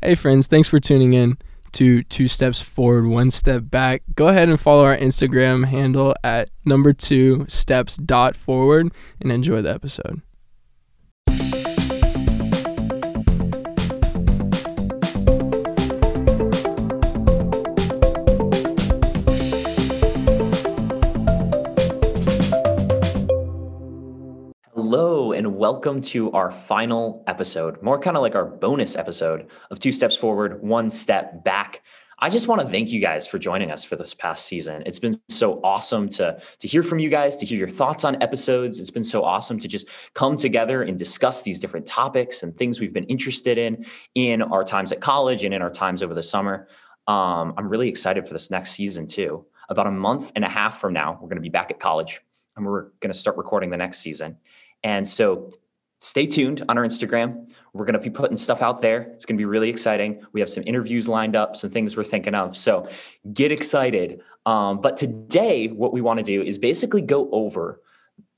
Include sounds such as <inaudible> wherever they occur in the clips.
Hey, friends, thanks for tuning in to Two Steps Forward, One Step Back. Go ahead and follow our Instagram handle at number two steps dot forward and enjoy the episode. Welcome to our final episode, more kind of like our bonus episode of Two Steps Forward, One Step Back. I just want to thank you guys for joining us for this past season. It's been so awesome to, to hear from you guys, to hear your thoughts on episodes. It's been so awesome to just come together and discuss these different topics and things we've been interested in in our times at college and in our times over the summer. Um, I'm really excited for this next season, too. About a month and a half from now, we're going to be back at college and we're going to start recording the next season. And so stay tuned on our Instagram. We're going to be putting stuff out there. It's going to be really exciting. We have some interviews lined up, some things we're thinking of. So get excited. Um, but today, what we want to do is basically go over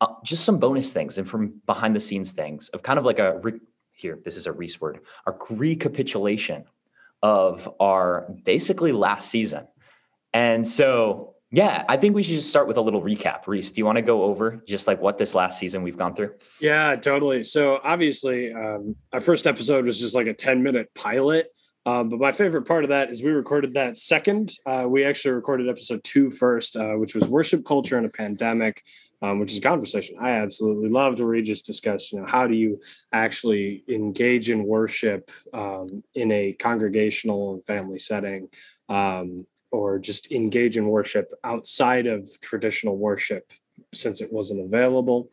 uh, just some bonus things and from behind the scenes things of kind of like a re- here, this is a Reese word, our recapitulation of our basically last season. And so yeah, I think we should just start with a little recap. Reese, do you want to go over just like what this last season we've gone through? Yeah, totally. So obviously, um, our first episode was just like a 10 minute pilot. Um, but my favorite part of that is we recorded that second. Uh, we actually recorded episode two first, uh, which was worship culture in a pandemic, um, which is a conversation I absolutely loved, where we just discussed, you know, how do you actually engage in worship um, in a congregational and family setting? Or just engage in worship outside of traditional worship since it wasn't available.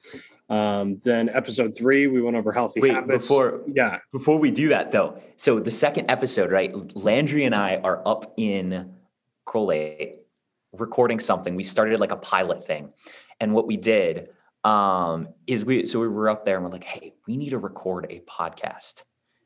Um, then episode three, we went over healthy Wait, habits. Before, yeah, before we do that though, so the second episode, right? Landry and I are up in Crowell recording something. We started like a pilot thing, and what we did um, is we so we were up there and we're like, hey, we need to record a podcast.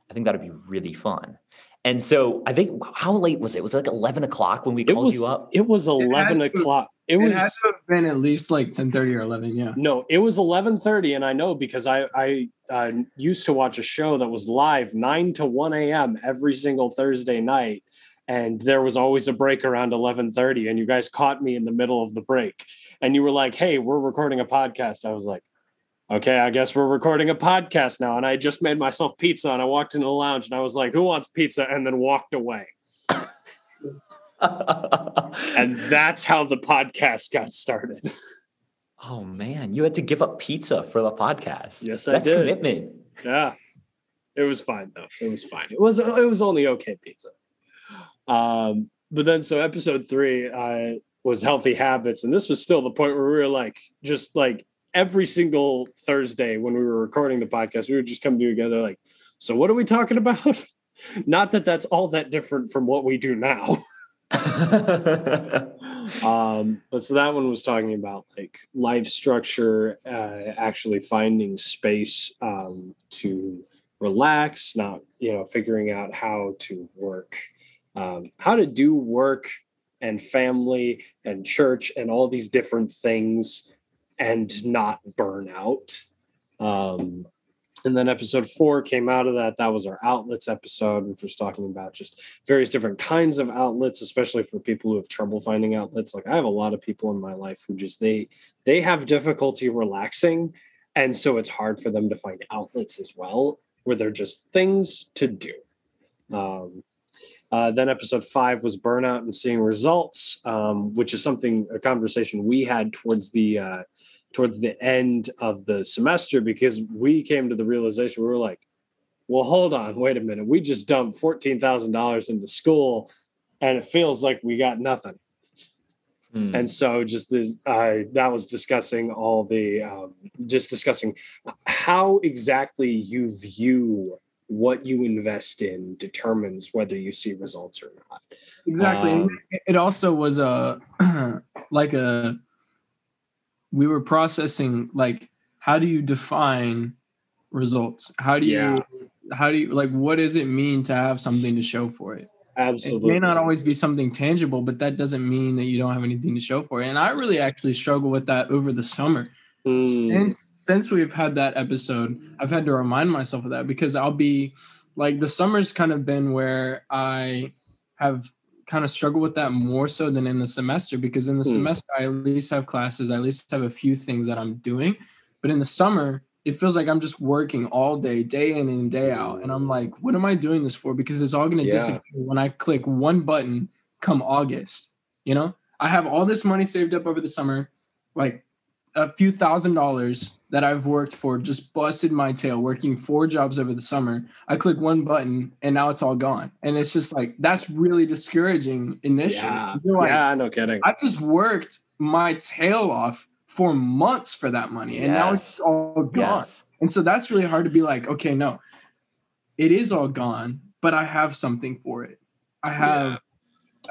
I think that'd be really fun. And so I think how late was it? Was it like eleven o'clock when we called was, you up? It was eleven it o'clock. It, It was had to have been at least like ten thirty or eleven. Yeah. no, it was eleven thirty, and I know because I I uh, used to watch a show that was live nine to one a.m. every single Thursday night, and there was always a break around eleven thirty, and you guys caught me in the middle of the break, and you were like, "Hey, we're recording a podcast." I was like. Okay, I guess we're recording a podcast now. And I just made myself pizza and I walked into the lounge and I was like, who wants pizza? And then walked away. <laughs> And that's how the podcast got started. oh man, you had to give up pizza for the podcast. Yes, I That's did. commitment. Yeah. It was fine though. It was fine. It was it was only okay pizza. Um, but then so episode three uh was healthy habits, and this was still the point where we were like just like every single Thursday when we were recording the podcast, we would just come together like, so what are we talking about? <laughs> Not that that's all that different from what we do now. <laughs> <laughs> um but so that one was talking about like life structure uh actually finding space um to relax not you know figuring out how to work um how to do work and family and church and all these different things and not burn out um and then episode four came out of that. That was our outlets episode, which was talking about just various different kinds of outlets, especially for people who have trouble finding outlets. Like I have a lot of people in my life who just they they have difficulty relaxing, and so it's hard for them to find outlets as well, where they're just things to do. Um, uh, then episode five was burnout and seeing results, um, which is something a conversation we had towards the uh, towards the end of the semester because we came to the realization we were like, well, hold on, wait a minute. We just dumped fourteen thousand dollars into school, and it feels like we got nothing. Hmm. And so, just this, uh, that was discussing all the, um, just discussing how exactly you view what you invest in determines whether you see results or not. Exactly. Um, It- also was a <clears throat> like a we were processing like how do you define results? How do you Yeah. how do you like what does it mean to have something to show for it? Absolutely. It may not always be something tangible, but that doesn't mean that you don't have anything to show for it. And I really actually struggle with that over the summer. Mm, Since since we've had that episode, I've had to remind myself of that because I'll be like the summer's kind of been where I have kind of struggled with that more so than in the semester because in the Hmm. semester I at least have classes, I at least have a few things that I'm doing. But in the summer, it feels like I'm just working all day, day in and day out. And I'm like, what am I doing this for? Because it's all gonna Yeah. disappear when I click one button come August. You know, I have all this money saved up over the summer, like a few thousand dollars that I've worked for, just busted my tail working four jobs over the summer. I click one button and now it's all gone. And it's just like that's really discouraging initially. Yeah, like, yeah, no kidding. I just worked my tail off for months for that money, and now it's all gone. Yes. And so that's really hard to be like, okay, no, it is all gone, but I have something for it. I have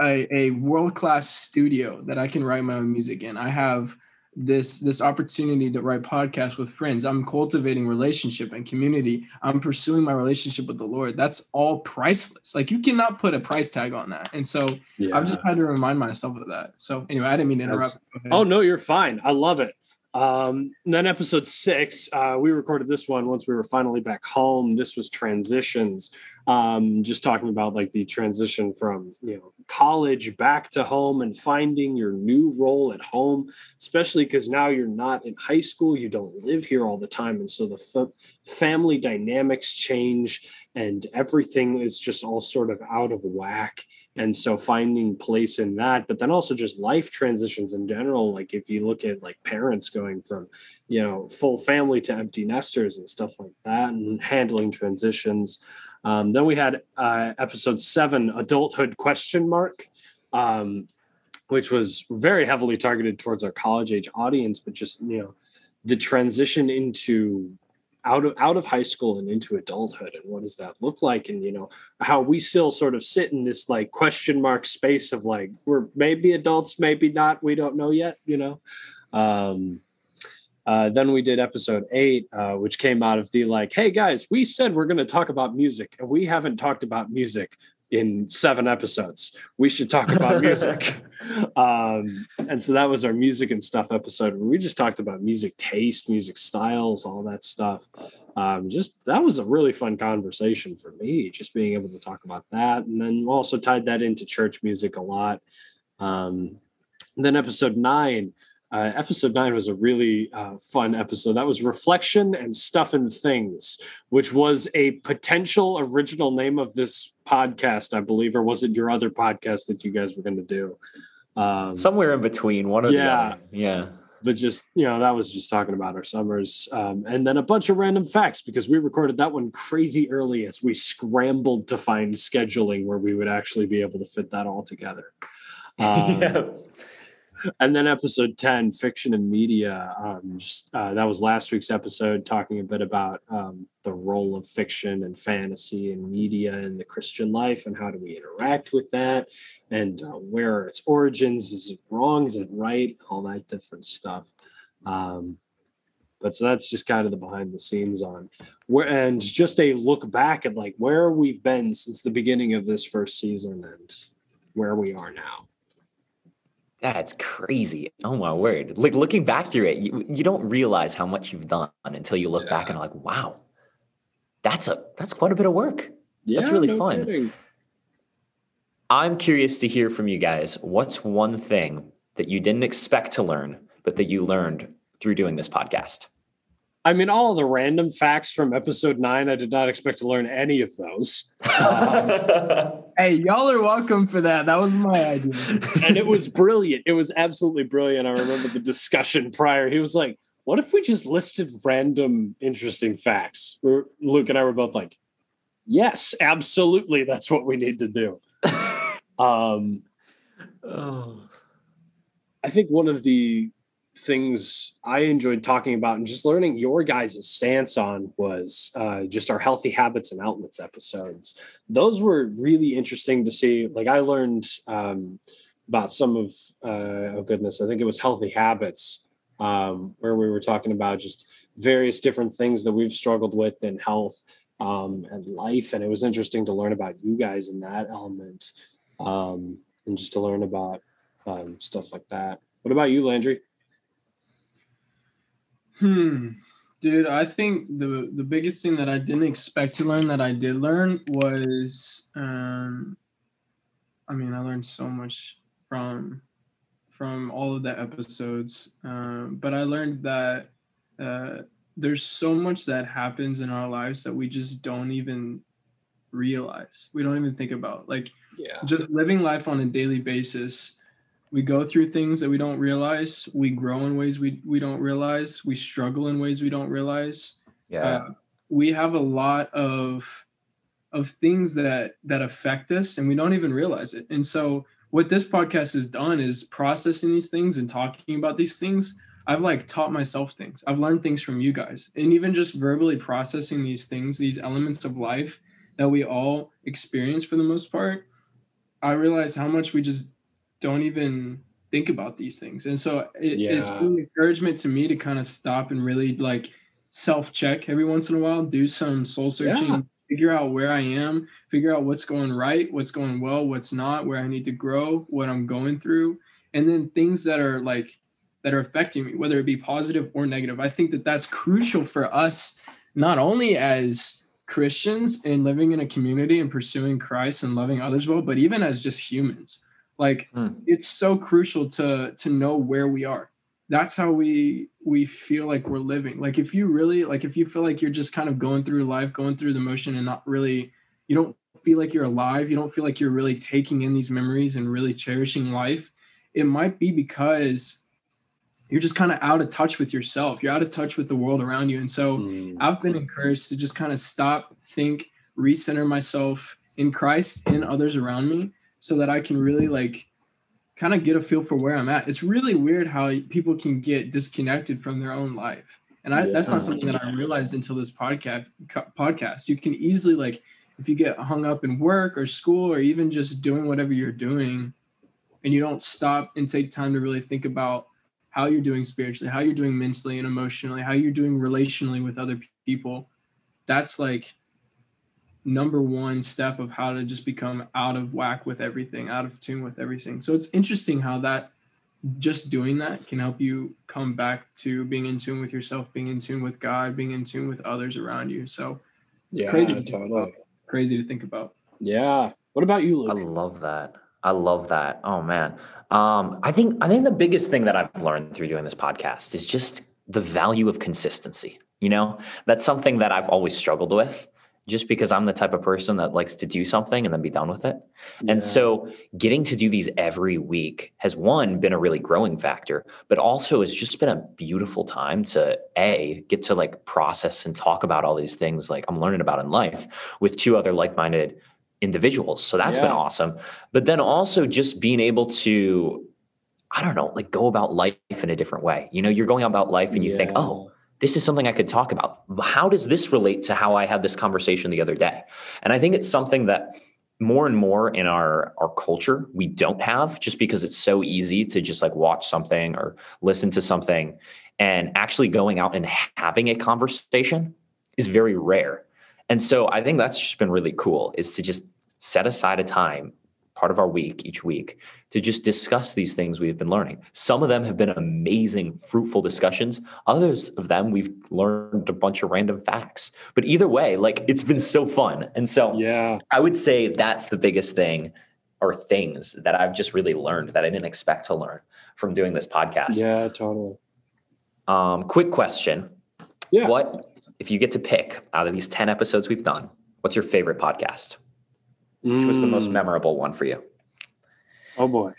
a, a world class studio that I can write my own music in. I have this this opportunity to write podcasts with friends. I'm cultivating relationship and community. I'm pursuing my relationship with the Lord. That's all priceless. Like you cannot put a price tag on that. And so Yeah. I've just had to remind myself of that. So anyway, I didn't mean to interrupt. Oh no, you're fine. I love it. Um, and then episode six, uh, we recorded this one once we were finally back home. This was transitions. Um, just talking about like the transition from you know college back to home and finding your new role at home, especially because now you're not in high school, you don't live here all the time, and so the f- family dynamics change, and everything is just all sort of out of whack and so finding place in that but then also just life transitions in general like if you look at like parents going from you know full family to empty nesters and stuff like that and handling transitions. Um, then we had uh, episode seven adulthood question mark um, which was very heavily targeted towards our college age audience but just you know the transition into out of out of high school and into adulthood and what does that look like? And you know how we still sort of sit in this like question mark space of like we're maybe adults maybe not we don't know yet you know? Um uh, then we did episode eight, uh, which came out of the like, hey guys, we said we're going to talk about music, and we haven't talked about music in seven episodes. We should talk about music. <laughs> um, and so that was our music and stuff episode where we just talked about music taste, music styles, all that stuff. Um, just that was a really fun conversation for me, just being able to talk about that. And then also tied that into church music a lot. Um, and then episode nine, uh, episode nine was a really uh, fun episode. That was Reflection and Stuff and Things, which was a potential original name of this podcast, I believe, or was it your other podcast that you guys were going to do? Um, Somewhere in between, one or Yeah. the other. Yeah. but just you know that was just talking about our summers um, and then a bunch of random facts because we recorded that one crazy early as we scrambled to find scheduling where we would actually be able to fit that all together <laughs> um, yeah. And then episode 10 fiction and media um, just, uh, that was last week's episode talking a bit about um, the role of fiction and fantasy and media in the christian life and how do we interact with that and uh, where are its origins is it wrong is it right all that different stuff. Um, but so that's just kind of the behind the scenes on where and just a look back at like where we've been since the beginning of this first season and where we are now That's crazy. Oh my word. Like looking back through it, you, you don't realize how much you've done until you look back and are like, wow, that's a that's quite a bit of work. That's really fun. kidding. I'm curious to hear from you guys. What's one thing that you didn't expect to learn, but that you learned through doing this podcast? I mean, all the random facts from episode nine, I did not expect to learn any of those. <laughs> Um, <laughs> Hey, y'all are welcome for that. That was my idea. and it was brilliant. It was absolutely brilliant. I remember the discussion prior. He was like, What if we just listed random interesting facts? We're- Luke and I were both like, Yes, absolutely. That's what we need to do. <laughs> Um, oh. I think one of the things I enjoyed talking about and just learning your guys' stance on was uh, just our healthy habits and outlets episodes. Those were really interesting to see. Like I learned um, about some of uh, oh goodness, I think it was healthy habits um, where we were talking about just various different things that we've struggled with in health um, and life, and it was interesting to learn about you guys in that element um, and just to learn about um, stuff like that. What about you, Landry? Hmm. Dude, I think the the biggest thing that I didn't expect to learn that I did learn was um I mean, I learned so much from from all of the episodes. Um, but I learned that uh, there's so much that happens in our lives that we just don't even realize. We don't even think about. Like Yeah. just living life on a daily basis we go through things that we don't realize. We grow in ways we, we don't realize. We struggle in ways we don't realize. Yeah. uh, we have a lot of of things that that affect us and we don't even realize it. And so what this podcast has done is processing these things and talking about these things. I've like taught myself things. I've learned things from you guys. And even just verbally processing these things these elements of life that we all experience for the most part i realize how much we just don't even think about these things and so it, it's Yeah. been an encouragement to me to kind of stop and really like self check every once in a while do some soul searching Yeah. figure out where i am figure out what's going right what's going well what's not where i need to grow what i'm going through and then things that are like that are affecting me whether it be positive or negative i think that that's crucial for us not only as christians and living in a community and pursuing christ and loving others well but even as just humans like Hmm. it's so crucial to to know where we are that's how we we feel like we're living like if you really like if you feel like you're just kind of going through life going through the motion and not really you don't feel like you're alive you don't feel like you're really taking in these memories and really cherishing life it might be because you're just kind of out of touch with yourself you're out of touch with the world around you and so Mm. I've been encouraged to just kind of stop, think, recenter myself in Christ and others around me so that I can really like kind of get a feel for where I'm at. It's really weird how people can get disconnected from their own life. And I, that's not something that I realized until this podcast podcast. You can easily like if you get hung up in work or school or even just doing whatever you're doing and you don't stop and take time to really think about how you're doing spiritually, how you're doing mentally and emotionally, how you're doing relationally with other people. That's like number one step of how to just become out of whack with everything, out of tune with everything. So it's interesting how that just doing that can help you come back to being in tune with yourself, being in tune with God, being in tune with others around you. So it's yeah, crazy to think totally. about. Crazy to think about. Yeah. What about you, Luke? I love that. I love that. Oh man. Um, I think I think the biggest thing that I've learned through doing this podcast is just the value of consistency. You know, that's something that I've always struggled with just because I'm the type of person that likes to do something and then be done with it. Yeah. And so getting to do these every week has one been a really growing factor, but also it's just been a beautiful time to a get to like process and talk about all these things like I'm learning about in life with two other like-minded individuals. So that's been awesome. But then also just being able to I don't know, like go about life in a different way. You know, you're going about life and you think, "Oh, this is something I could talk about. How does this relate to how I had this conversation the other day? And I think it's something that more and more in our our culture we don't have just because it's so easy to just like watch something or listen to something and actually going out and having a conversation is very rare. And so I think that's just been really cool is to just set aside a time part of our week each week to just discuss these things we've been learning. Some of them have been amazing, fruitful discussions. Others of them we've learned a bunch of random facts. But either way, like it's been so fun. And so yeah. I would say that's the biggest thing or things that I've just really learned that I didn't expect to learn from doing this podcast. Yeah, totally. Um, quick question. Yeah. What, if you get to pick out of these 10 episodes we've done, what's your favorite podcast? Which was the most Mm. memorable one for you? Oh boy.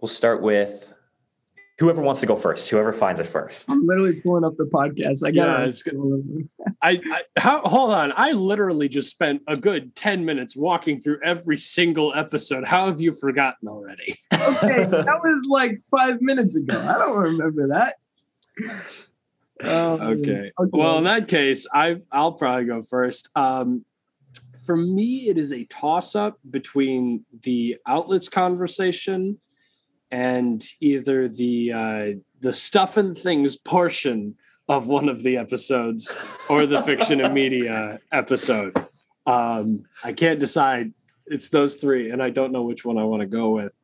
We'll start with whoever wants to go first, whoever finds it first. I'm literally pulling up the podcast. I got Yeah, it's good. I, I how, hold on. I literally just spent a good 10 minutes walking through every single episode. How have you forgotten already? <laughs> okay, that was like five minutes ago. I don't remember that. Um, Okay. Well, in that case, I I'll probably go first. Um, for me, it is a toss up between the outlets conversation and either the uh, the stuff and things portion of one of the episodes or the fiction and media <laughs> episode. Um, I can't decide. It's those three, and I don't know which one I want to go with.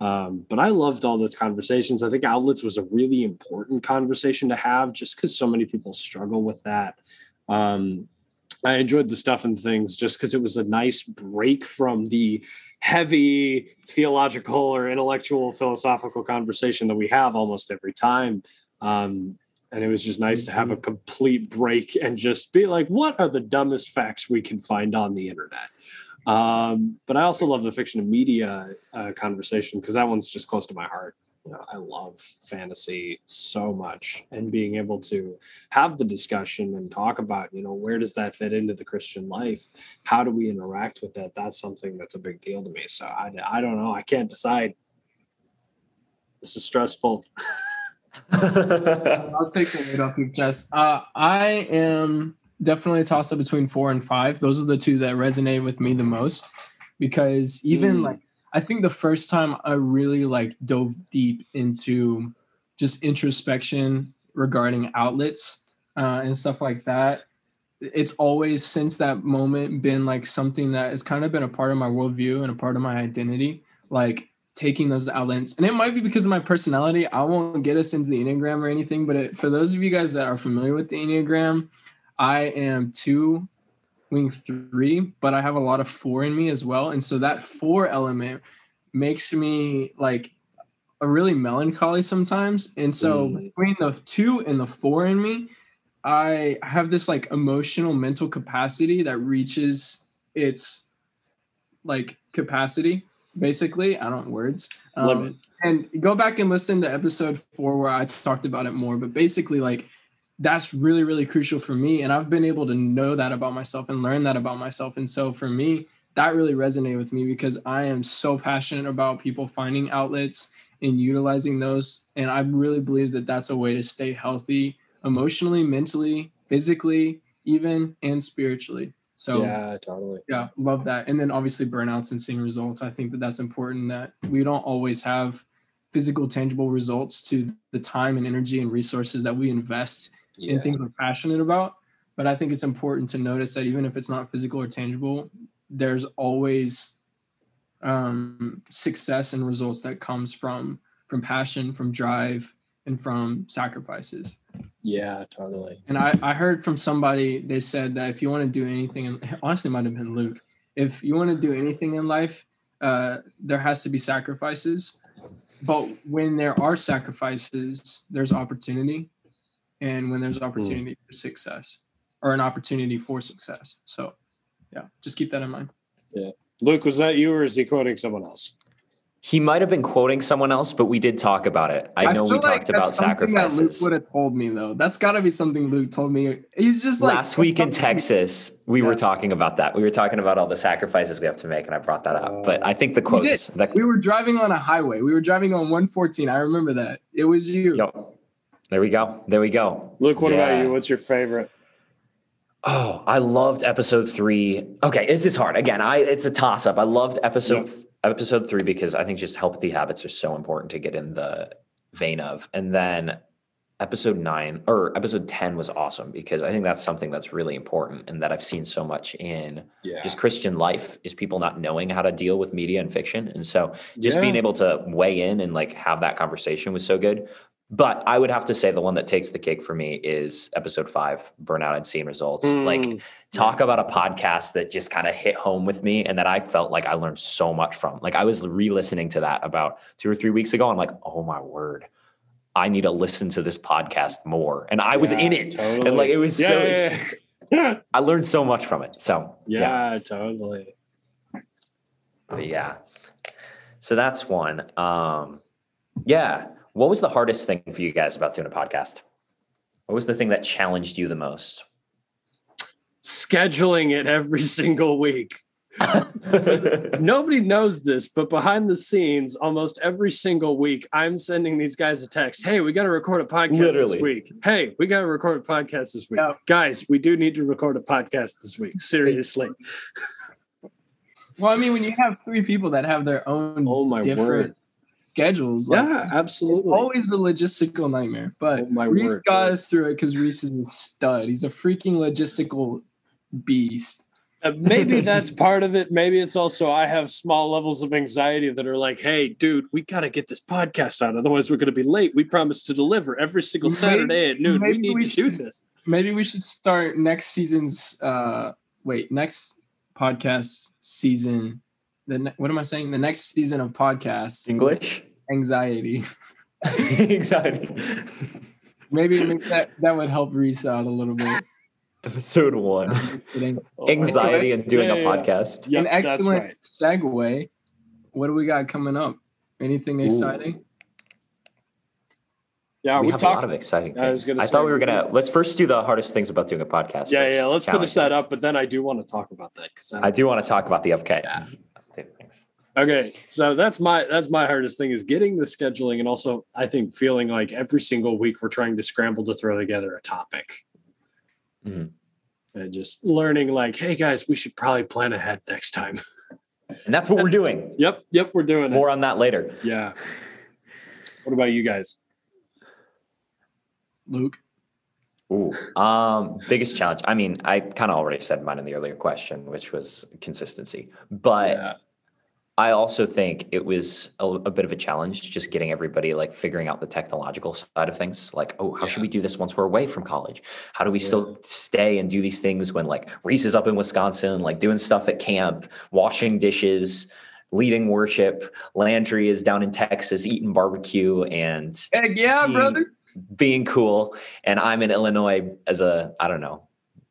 Um, but I loved all those conversations. I think outlets was a really important conversation to have just because so many people struggle with that. Um, I enjoyed the stuff and things just because it was a nice break from the heavy theological or intellectual philosophical conversation that we have almost every time. Um, and it was just nice to have a complete break and just be like, what are the dumbest facts we can find on the internet? Um, but I also love the fiction and media uh, conversation because that one's just close to my heart. You know, I love fantasy so much, and being able to have the discussion and talk about, you know, where does that fit into the Christian life? How do we interact with that? That's something that's a big deal to me. So I, I don't know. I can't decide. This is stressful. <laughs> I'll take the weight off your chest. Uh, I am definitely a toss up between four and five. Those are the two that resonate with me the most because even mm. like I think the first time I really like dove deep into just introspection regarding outlets uh, and stuff like that. It's always since that moment been like something that has kind of been a part of my worldview and a part of my identity. Like taking those outlets, and it might be because of my personality. I won't get us into the enneagram or anything, but it, for those of you guys that are familiar with the enneagram, I am two wing three, but I have a lot of four in me as well. And so that four element makes me like a really melancholy sometimes. And so mm. between the two and the four in me, I have this like emotional mental capacity that reaches its like capacity basically. I don't words. Um, and go back and listen to episode four where I talked about it more. But basically, like that's really really crucial for me and i've been able to know that about myself and learn that about myself and so for me that really resonated with me because i am so passionate about people finding outlets and utilizing those and i really believe that that's a way to stay healthy emotionally mentally physically even and spiritually. So yeah totally. yeah love that. And then obviously burnouts and seeing results. I think that that's important that we don't always have physical tangible results to the time and energy and resources that we invest yeah. and things we're passionate about. But I think it's important to notice that even if it's not physical or tangible, there's always um, success and results that comes from from passion, from drive, and from sacrifices. Yeah, totally. And I, I heard from somebody they said that if you want to do anything, and <laughs> honestly, might have been Luke. If you want to do anything in life, uh, there has to be sacrifices. But when there are sacrifices, there's opportunity and when there's hmm. opportunity mm. for success or an opportunity for success. So, yeah, just keep that in mind. Yeah. Luke, was that you or is he quoting someone else? He might have been quoting someone else, but we did talk about it. I, I know we like talked about sacrifices. That Luke would have told me though. That's got to be something Luke told me. He's just like last week in Texas. We yeah. were talking about that. We were talking about all the sacrifices we have to make, and I brought that up. But I think the quotes. We, we were driving on a highway. We were driving on 114. I remember that. It was you. Yep. There we go. There we go. Luke, what yeah. about you? What's your favorite? Oh, I loved episode three. Okay, this is hard. Again, I it's a toss up. I loved episode episode three because I think just healthy habits are so important to get in the vein of. And then episode nine or episode 10 was awesome because I think that's something that's really important and that I've seen so much in yeah. just Christian life is people not knowing how to deal with media and fiction. And so just yeah. being able to weigh in and like have that conversation was so good. But I would have to say the one that takes the cake for me is episode five, Burnout and Seeing Results. Mm. Like, talk about a podcast that just kind of hit home with me and that I felt like I learned so much from. Like, I was re listening to that about two or three weeks ago. I'm like, oh my word. I need to listen to this podcast more. And I was yeah, in it. Totally. And like, it was yeah, so, yeah, just, I learned so much from it. So, yeah, totally. But yeah. So that's one. Um, yeah. What was the hardest thing for you guys about doing a podcast? What was the thing that challenged you the most? Scheduling it every <laughs> single week. Nobody knows this, but behind the scenes, almost every single week, I'm sending these guys a text. Hey, we got to record a podcast Literally. this week. Hey, we got to record a podcast this week. Guys, we do need to record a podcast this week. Seriously. Well, I mean, when you have three people that have their own oh my different word schedules. Like, yeah, absolutely. always a logistical nightmare. But oh, Reese word, got us through it because Reese is a stud. He's a freaking logistical beast. Uh, maybe that's part of it. Maybe it's also I have small levels of anxiety that are like, "Hey, dude, we got to get this podcast out. Otherwise, we're going to be late. We promise to deliver every single Maybe- Saturday at noon. We need we to do this." Maybe we should start next season's uh wait, next podcast season. The what am I saying? The next season of podcasts English? anxiety. <laughs> <laughs> Anxiety. Maybe, maybe that that would help Reese out a little bit. Episode one. I'm just kidding. Oh Anxiety and doing Yeah, a yeah, yeah. podcast. Yep, An that's excellent right. segue. What do we got coming up? Anything exciting? Yeah, we we have a lot of exciting I was things. gonna I thought we were gonna let's first do the hardest things about doing a podcast. Yeah, first. yeah. Let's finish that up, but then I do want to talk about that because I do want to talk about the FK. Yeah. Things. Okay, so that's my that's my hardest thing is getting the scheduling, and also I think feeling like every single week we're trying to scramble to throw together a topic, Mhm. and just learning like, hey guys, we should probably plan ahead next time. And that's what we're doing. <laughs> yep, yep, we're doing More on that later. Yeah. What about you guys? Luke. Ooh. Um, biggest challenge. I mean, I kind of already said mine in the earlier question, which was consistency. But Yeah. I also think it was a, a bit of a challenge just getting everybody like figuring out the technological side of things. Like, oh, how should we do this once we're away from college? How do we still stay and do these things when like Reese is up in Wisconsin, like doing stuff at camp, washing dishes, leading worship. Landry is down in Texas eating barbecue and Heck yeah, He- brother. being cool. And I'm in Illinois as a, I don't know,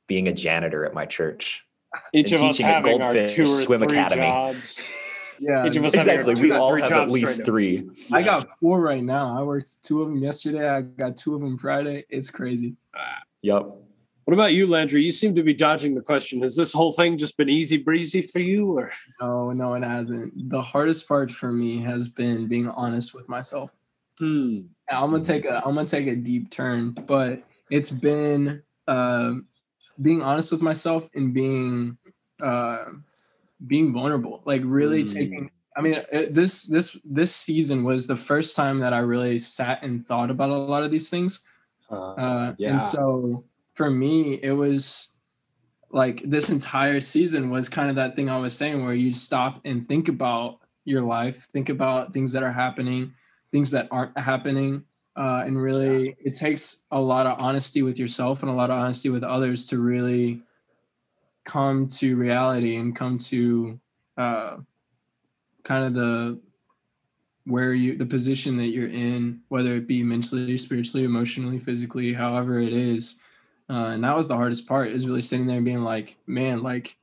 being a janitor at my church. Each of us having our Goldfish two or Swim three Academy. jobs. Yeah. Each of us having our Exactly. two We or all three have at least right now. three. I got four right now. I worked two of them yesterday. I got two of them Friday. It's crazy. Yep. What about you, Landry? You seem to be dodging the question. Has this whole thing just been easy breezy for you, or No, no, it hasn't. The hardest part for me has been being honest with myself. hmm, I'm gonna take a I'm gonna take a deep turn, but it's been um, being honest with myself and being uh, being vulnerable. Like really Mm. taking. I mean, it, this this this season was the first time that I really sat and thought about a lot of these things. uh, Uh, yeah. And so for me, it was like this entire season was kind of that thing I was saying where you stop and think about your life, think about things that are happening, things that aren't happening. Uh, and really, it takes a lot of honesty with yourself and a lot of honesty with others to really come to reality and come to uh, kind of the where you the position that you're in whether it be mentally spiritually emotionally physically however it is. Uh, and that was the hardest part is really sitting there and being like man like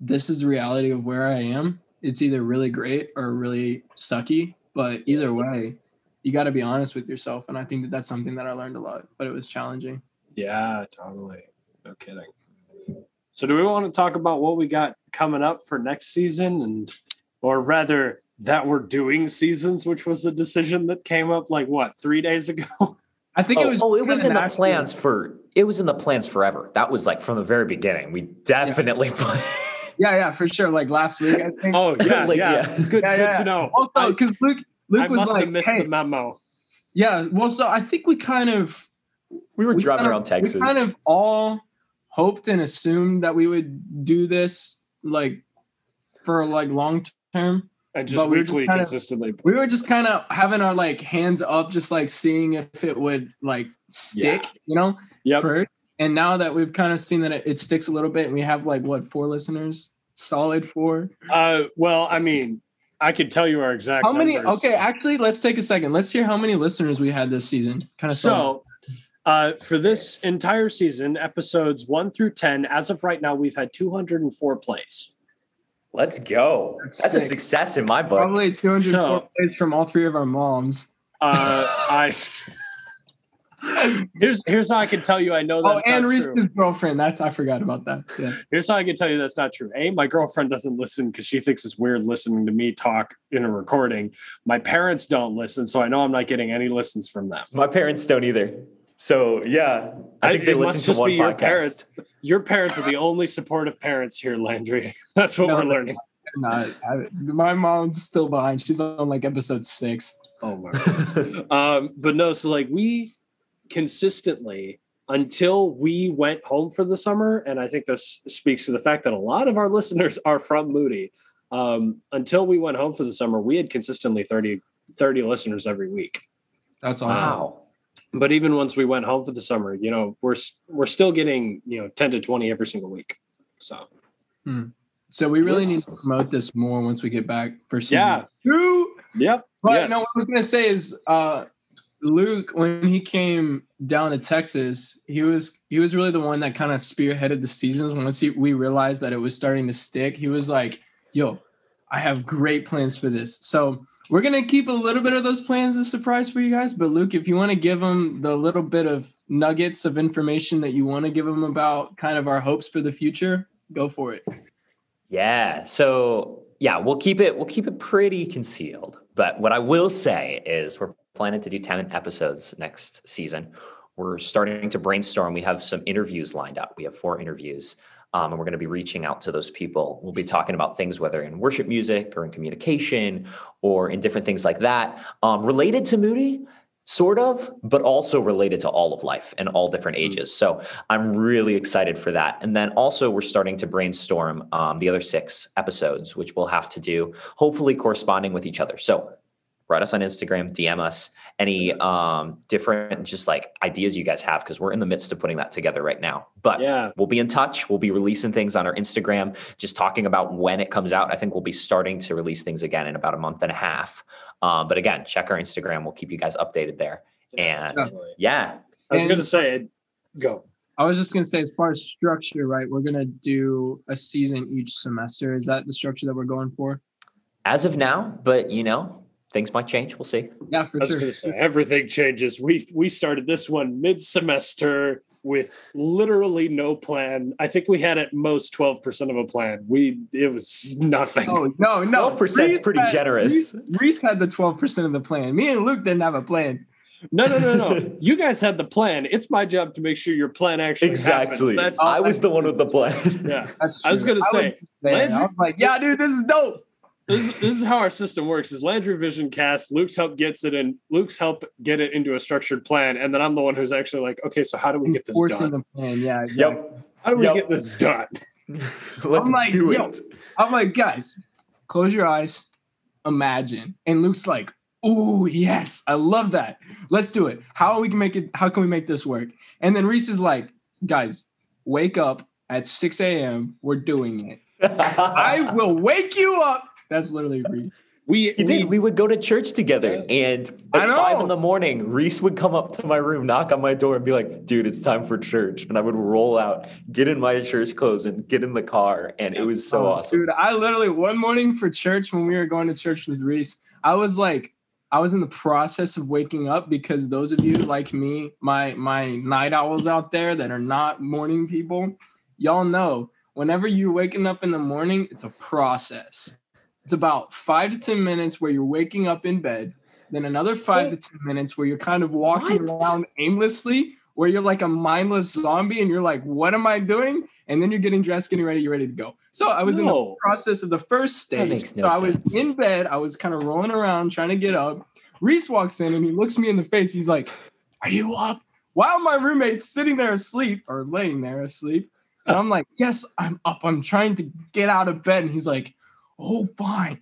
this is the reality of where i am. It's either really great or really sucky but either way you got to be honest with yourself. And i think that that's something that i learned a lot but it was challenging. Yeah, totally. No kidding. So, do we want to talk about what we got coming up for next season, and or rather that we're doing seasons, which was a decision that came up like what three days ago? <laughs> i think oh, it was oh, it was in the natural. plans for it was in the plans forever. That was like from the very beginning. We definitely yeah <laughs> yeah for sure like last week i think Oh yeah, Like, yeah. yeah. Good, Yeah, good yeah. to know. also because luke luke I was must like have missed hey, the memo. yeah well so i think we kind of we were we driving kind of- around Texas. We kind of all hoped and assumed that we would do this like for like long term. And just But we just weekly, kind of- consistently. We were just kind of having our like hands up, just like seeing if it would like stick, you know, Yep. first. And now that we've kind of seen that it, it sticks a little bit, and we have like what four listeners, solid four. Uh, well, I mean, I could tell you our exact. How many? numbers. Okay, actually, let's take a second. Let's hear how many listeners we had this season. Kind of So, uh, for this entire season, episodes one through 10, as of right now, we've had 204 plays. Let's go. That's That's, a success in my book. probably 204 So- plays from all three of our moms. Uh, I. <laughs> Here's here's how I can tell you I know Oh, that's and not Reese's true. girlfriend. That's I forgot about that. Yeah. Here's how I can tell you that's not true. A, my girlfriend doesn't listen because she thinks it's weird listening to me talk in a recording. My parents don't listen, so I know I'm not getting any listens from them. My parents don't either. So yeah, I I- think they it must listen just to one be your podcast. parents. Your parents are the only supportive parents here, Landry. <laughs> That's what No, we're learning. Not, I, my mom's still behind. She's on like episode six. Oh my. <laughs> um, but no, so like we consistently until we went home for the summer, and I think this speaks to the fact that a lot of our <laughs> listeners are from Moody. Um, until we went home for the summer, we had consistently 30, 30 listeners every week. That's awesome. Wow. But even once we went home for the summer, you know, we're we're still getting you know ten to twenty every single week. So So we really Yeah. need to promote this more once we get back for season Yeah. two. yep, But yes. no, what I was gonna say is uh Luke, when he came down to Texas, he was he was really the one that kind of spearheaded the seasons. Once he, we realized that it was starting to stick, he was like, "Yo, I have great plans for this." So we're gonna keep a little bit of those plans a surprise for you guys. But Luke, if you want to give them the little bit of nuggets of information that you want to give them about kind of our hopes for the future, go for it. Yeah. So yeah, we'll keep it we'll keep it pretty concealed. But what I will say is we're planning to do 10 episodes next season. We're starting to brainstorm. We have some interviews lined up. We have four interviews. Um, and we're going to be reaching out to those people. We'll be talking about things, whether in worship music or in communication or in different things like that, um, related to Moody, sort of, but also related to all of life and all different ages. So I'm really excited for that. And then also, we're starting to brainstorm um, the other six episodes, which we'll have to do, hopefully corresponding with each other. So write us on Instagram, DM us any um, different just like ideas you guys have, because we're in the midst of putting that together right now. But yeah, We'll be in touch. We'll be releasing things on our Instagram, just talking about when it comes out. I think we'll be starting to release things again in about a month and a half. Um, but again, check our Instagram. We'll keep you guys updated there. And definitely. yeah, I was going to say, go. I was just gonna say, as far as structure, right? We're gonna do a season each semester. Is that the structure that we're going for? as of now, but you know, things might change. We'll see. Yeah, for I was sure. going to say everything changes. We we started this one mid semester with literally no plan. I think we had at most twelve percent of a plan. We it was nothing. Oh no, no, 12% is pretty had- generous. Reese, Reese had the twelve percent of the plan. Me and Luke didn't have a plan. No, no, no, no. you guys had the plan. It's my job to make sure your plan actually Exactly. happens. That's I was the one with the plan. yeah. That's I was gonna say, was there. I was like, yeah, dude, this is dope. This, this is how our system works: is Landry Vision cast. Luke's help gets it in. Luke's help get it into a structured plan, and then I'm the one who's actually like, okay, so how do we get this Enforcing done? the plan. Yeah. exactly. Yep. How do we Yep. get this done? <laughs> Let's I'm like, do yo. it. I'm like, guys, close your eyes, imagine. And Luke's like, oh yes, I love that. Let's do it. How we can make it, how can we make this work? And then Reese is like, guys, wake up at 6 a.m. We're doing it. <laughs> I will wake you up. That's literally <laughs> Reese. We, You we did. We would go to church together, and I at five in the morning, Reese would come up to my room, knock on my door, and be like, "Dude, it's time for church." And I would roll out, get in my church clothes, and get in the car, and it was so Oh, awesome. Dude, I literally one morning for church when we were going to church with Reese, I was like, I was in the process of waking up because those of you like me, my my night owls out there that are not morning people, y'all know whenever you're waking up in the morning, it's a process. It's about five to ten minutes where you're waking up in bed, then another five to ten minutes where you're kind of walking What? around aimlessly, where you're like a mindless zombie and you're like, what am I doing? And then you're getting dressed, getting ready, you're ready to go. So I was in the process of the first That stage. makes no so I was sense. in bed, I was kind of rolling around trying to get up. Reese walks in and he looks me in the face. He's like, Are you up? While my roommate's sitting there asleep or laying there asleep. And uh. I'm like, Yes, I'm up. I'm trying to get out of bed. And he's like, Oh, fine.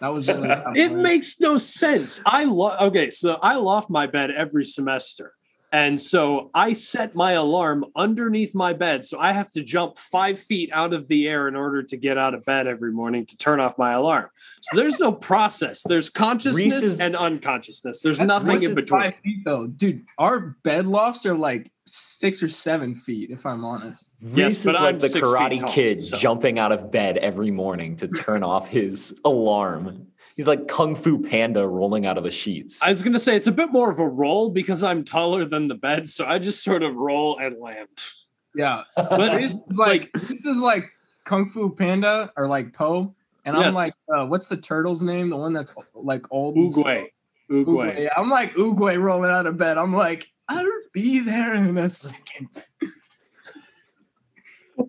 That was really <laughs> it makes no sense. I love okay, so I loft my bed every semester. And so I set my alarm underneath my bed. So I have to jump five feet out of the air in order to get out of bed every morning to turn off my alarm. So there's no process. There's consciousness Reese's- and unconsciousness. There's That's- nothing this in is between. Five feet though, dude. Our bed lofts are like six or seven feet, if I'm honest. Reese but is I'm like the six Karate tall, Kid so- jumping out of bed every morning to turn off his <laughs> alarm. He's like Kung Fu Panda rolling out of the sheets. I was going to say it's a bit more of a roll because I'm taller than the bed. So I just sort of roll and land. Yeah. <laughs> But This is like this is like Kung Fu Panda or like Po. And I'm like, uh, what's the turtle's name? The one that's like old. and slow? Oogway. Oogway. Oogway. I'm like Oogway rolling out of bed. I'm like, I'll be there in a second.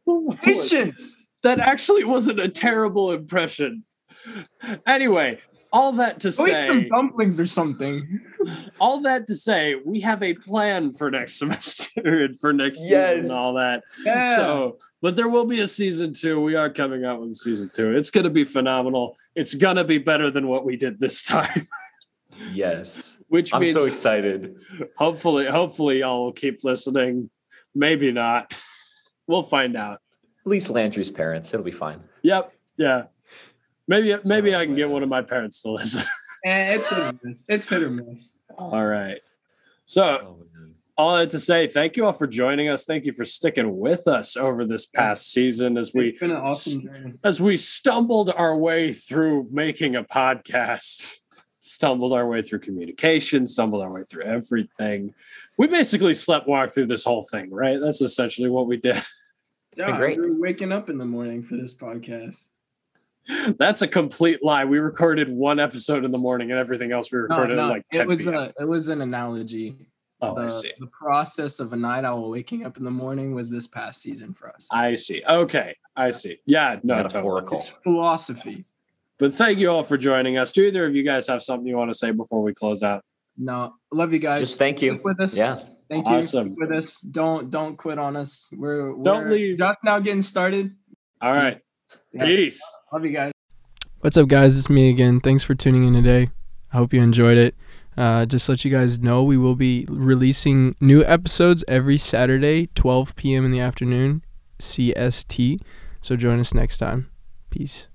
<laughs> Patience. that actually wasn't a terrible impression. Anyway, all that to Go eat some say, dumplings or something. <laughs> all that to say, we have a plan for next <laughs> semester and for next season and all that. Yeah. So, but there will be a season two. We are coming out with a season two. It's going to be phenomenal. It's going to be better than what we did this <laughs> time, Yes. which I'm means so excited. hopefully, hopefully y'all will keep listening. Maybe not. We'll find out. At least Landry's parents. It'll be fine. Yep. Yeah. Maybe maybe Oh, I can get one of my parents to listen. <laughs> Eh, it's hit or miss. It's hit or miss. all right. So Oh, all I had to say, thank you all for joining us. Thank you for sticking with us over this past season as we been an awesome journey. as we stumbled our way through making a podcast, stumbled our way through communication, stumbled our way through everything. We basically slept walk through this whole thing, right? That's essentially what we did. been Yeah, great. we were waking up in the morning for this podcast. <laughs> That's a complete lie. We recorded one episode in the morning and everything else we recorded no, at like 10 it was p.m. a it was an analogy. oh, the, I see. the process of a night owl waking up in the morning was this past season for us. I see. Okay. I see. Yeah, no, totally. Metaphorical. It's philosophy. But thank you all for joining us. Do either of you guys have something you want to say before we close out? No, love you guys. Just thank you. Stick with us. Yeah. Thank you. Awesome. Stick with us. Don't don't quit on us. We're, we're Don't leave. just now getting started. All right. Yeah. Peace. Love you guys. What's up, guys? It's me again. Thanks for tuning in today. I hope you enjoyed it. Uh, just let you guys know we will be releasing new episodes every Saturday, 12 p.m. in the afternoon, CST. So join us next time. Peace.